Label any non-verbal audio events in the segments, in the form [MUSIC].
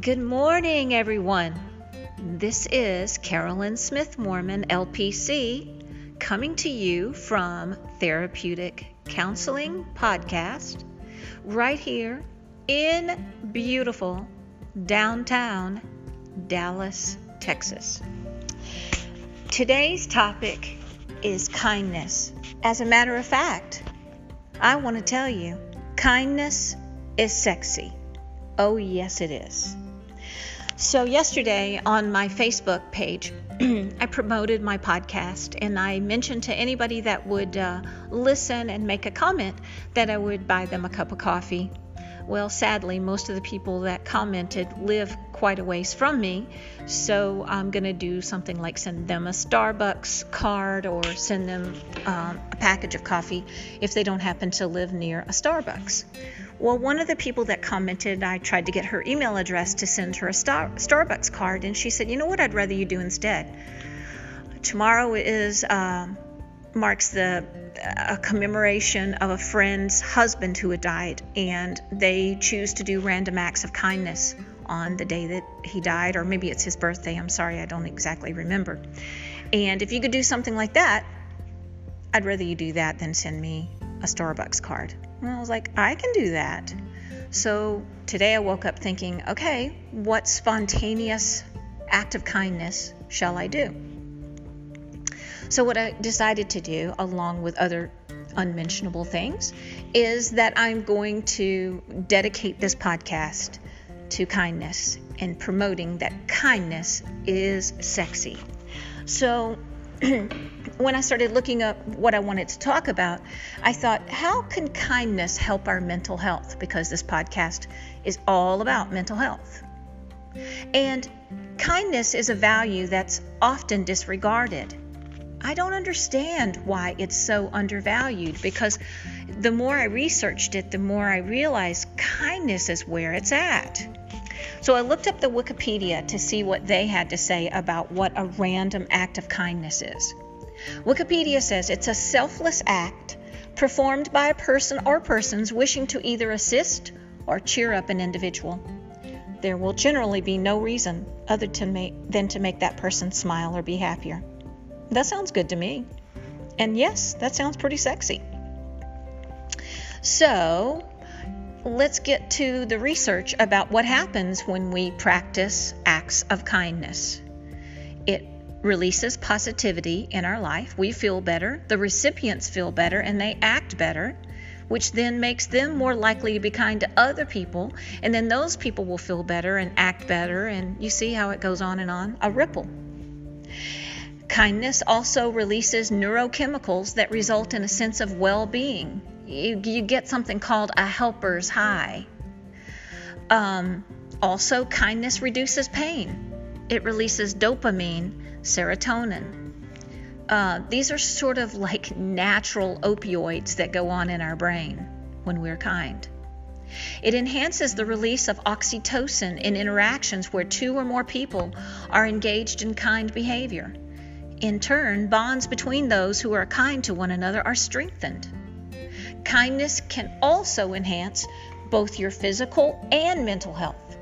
Good morning, everyone. This is Carolyn Smith Mormon, LPC, coming to you from Therapeutic Counseling Podcast, right here in beautiful downtown Dallas, Texas. Today's topic is kindness. As a matter of fact, I want to tell you kindness is sexy. Oh, yes, it is. So, yesterday on my Facebook page, [CLEARS THROAT] I promoted my podcast and I mentioned to anybody that would uh, listen and make a comment that I would buy them a cup of coffee. Well, sadly, most of the people that commented live quite a ways from me, so I'm going to do something like send them a Starbucks card or send them um, a package of coffee if they don't happen to live near a Starbucks. Well, one of the people that commented, I tried to get her email address to send her a Star- Starbucks card, and she said, You know what I'd rather you do instead? Tomorrow is. Um, marks the a commemoration of a friend's husband who had died, and they choose to do random acts of kindness on the day that he died, or maybe it's his birthday. I'm sorry, I don't exactly remember. And if you could do something like that, I'd rather you do that than send me a Starbucks card. And I was like, I can do that. So today I woke up thinking, okay, what spontaneous act of kindness shall I do? So, what I decided to do, along with other unmentionable things, is that I'm going to dedicate this podcast to kindness and promoting that kindness is sexy. So, [CLEARS THROAT] when I started looking up what I wanted to talk about, I thought, how can kindness help our mental health? Because this podcast is all about mental health. And kindness is a value that's often disregarded. I don't understand why it's so undervalued because the more I researched it, the more I realized kindness is where it's at. So I looked up the Wikipedia to see what they had to say about what a random act of kindness is. Wikipedia says it's a selfless act performed by a person or persons wishing to either assist or cheer up an individual. There will generally be no reason other to make, than to make that person smile or be happier. That sounds good to me. And yes, that sounds pretty sexy. So, let's get to the research about what happens when we practice acts of kindness. It releases positivity in our life. We feel better, the recipients feel better, and they act better, which then makes them more likely to be kind to other people. And then those people will feel better and act better. And you see how it goes on and on a ripple. Kindness also releases neurochemicals that result in a sense of well being. You, you, get something called a helper's high. Um, also, kindness reduces pain, it releases dopamine, serotonin. Uh, these are sort of like natural opioids that go on in our brain when we're kind. It enhances the release of oxytocin in interactions where two or more people are engaged in kind behavior. In turn, bonds between those who are kind to one another are strengthened. Kindness can also enhance both your physical and mental health.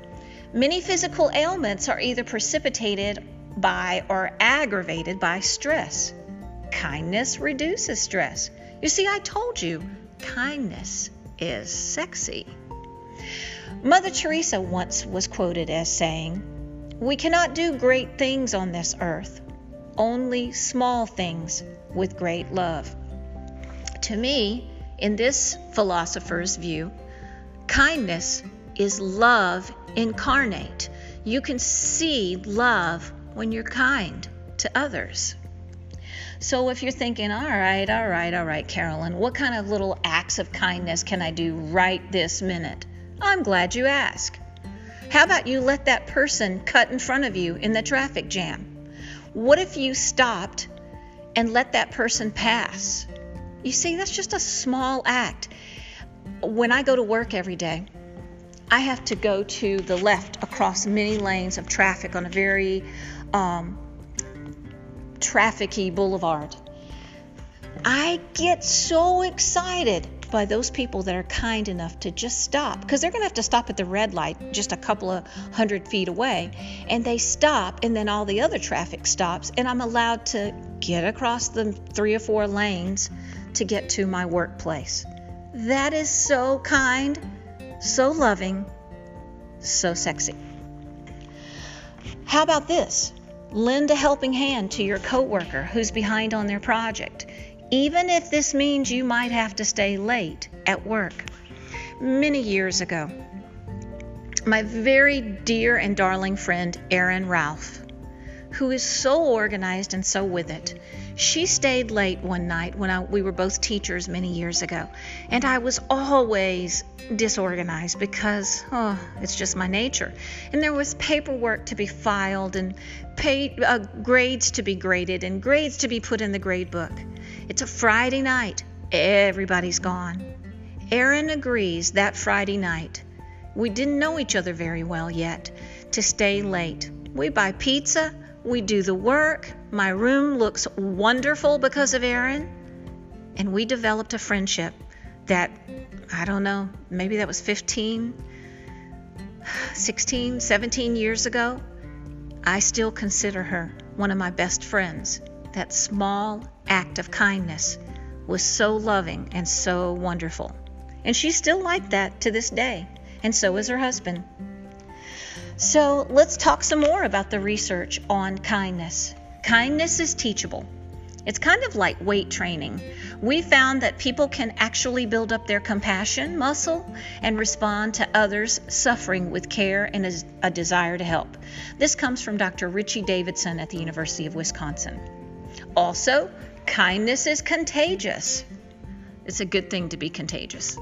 Many physical ailments are either precipitated by or aggravated by stress. Kindness reduces stress. You see, I told you, kindness is sexy. Mother Teresa once was quoted as saying, We cannot do great things on this earth, only small things with great love. To me, in this philosopher's view, kindness is love incarnate. You can see love when you're kind to others. So if you're thinking, all right, all right, all right, Carolyn, what kind of little acts of kindness can I do right this minute? I'm glad you asked. How about you let that person cut in front of you in the traffic jam? What if you stopped and let that person pass? You see, that's just a small act. When I go to work every day, I have to go to the left across many lanes of traffic on a very um, trafficy boulevard. I get so excited by those people that are kind enough to just stop because they're going to have to stop at the red light just a couple of hundred feet away and they stop and then all the other traffic stops and i'm allowed to get across the three or four lanes to get to my workplace. That is so kind so loving so sexy. How about this? Lend a helping hand to your coworker who's behind on their project even if this means you might have to stay late at work. Many years ago, my very dear and darling friend Erin Ralph, who is so organized and so with it, she stayed late one night when I, we were both teachers many years ago, and I was always disorganized because oh, it's just my nature. And there was paperwork to be filed and paid, uh, grades to be graded and grades to be put in the grade book. It's a Friday night. Everybody's gone. Erin agrees that Friday night. We didn't know each other very well yet to stay late. We buy pizza, we do the work. My room looks wonderful because of Erin. And we developed a friendship that, I don't know, maybe that was 15, 16, 17 years ago. I still consider her one of my best friends. That small act of kindness was so loving and so wonderful. And she's still like that to this day, and so is her husband. So let's talk some more about the research on kindness. Kindness is teachable. It's kind of like weight training. We found that people can actually build up their compassion muscle and respond to others suffering with care and a, desire to help. This comes from Dr. Richie Davidson at the University of Wisconsin. Also, kindness is contagious. It's a good thing to be contagious.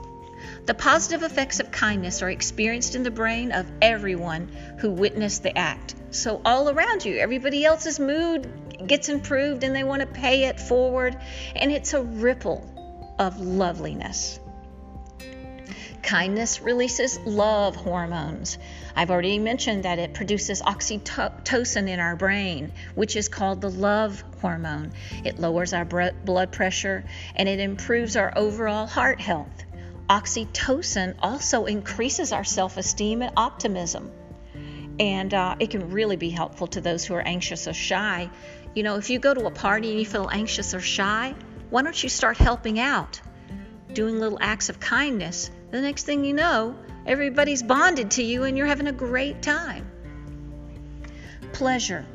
The positive effects of kindness are experienced in the brain of everyone who witnessed the act. So, all around you, everybody else's mood gets improved and they want to pay it forward, and it's a ripple of loveliness. Kindness releases love hormones. I've already mentioned that it produces oxytocin in our brain, which is called the love hormone. It lowers our blood pressure and it improves our overall heart health. Oxytocin also increases our self esteem and optimism. And uh, it can really be helpful to those who are anxious or shy you know, if you go to a party and you feel anxious or shy, why don't you start helping out, doing little acts of kindness? The next thing you know, everybody's bonded to you and you're having a great time. Pleasure.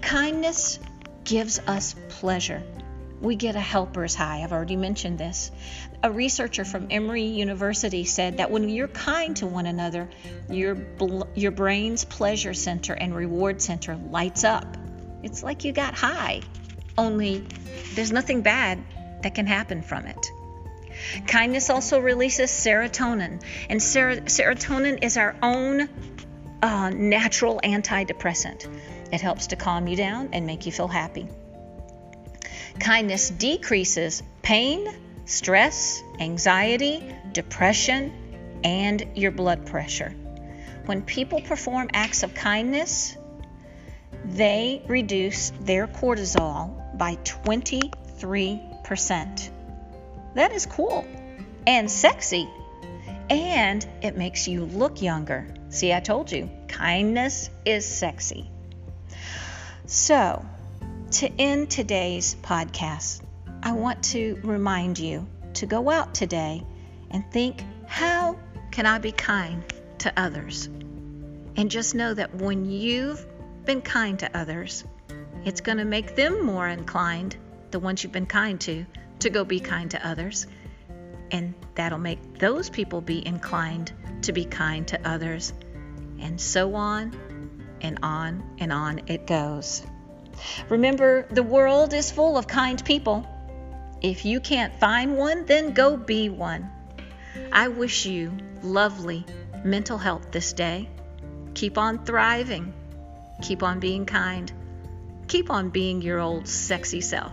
Kindness gives us pleasure. We get a helper's high. I've already mentioned this. A researcher from Emory University said that when you're kind to one another, your, your brain's pleasure center and reward center lights up. It's like you got high, only there's nothing bad that can happen from it. Kindness also releases serotonin, and ser- serotonin is our own uh, natural antidepressant. It helps to calm you down and make you feel happy. Kindness decreases pain, stress, anxiety, depression, and your blood pressure. When people perform acts of kindness, they reduce their cortisol by 23%. That is cool and sexy, and it makes you look younger. See, I told you, kindness is sexy. So, to end today's podcast, I want to remind you to go out today and think, how can I be kind to others? And just know that when you've been kind to others, it's going to make them more inclined, the ones you've been kind to, to go be kind to others. And that'll make those people be inclined to be kind to others. And so on and on and on it goes. Remember, the world is full of kind people. If you can't find one, then go be one. I wish you lovely mental health this day. Keep on thriving Keep on being kind. Keep on being your old sexy self.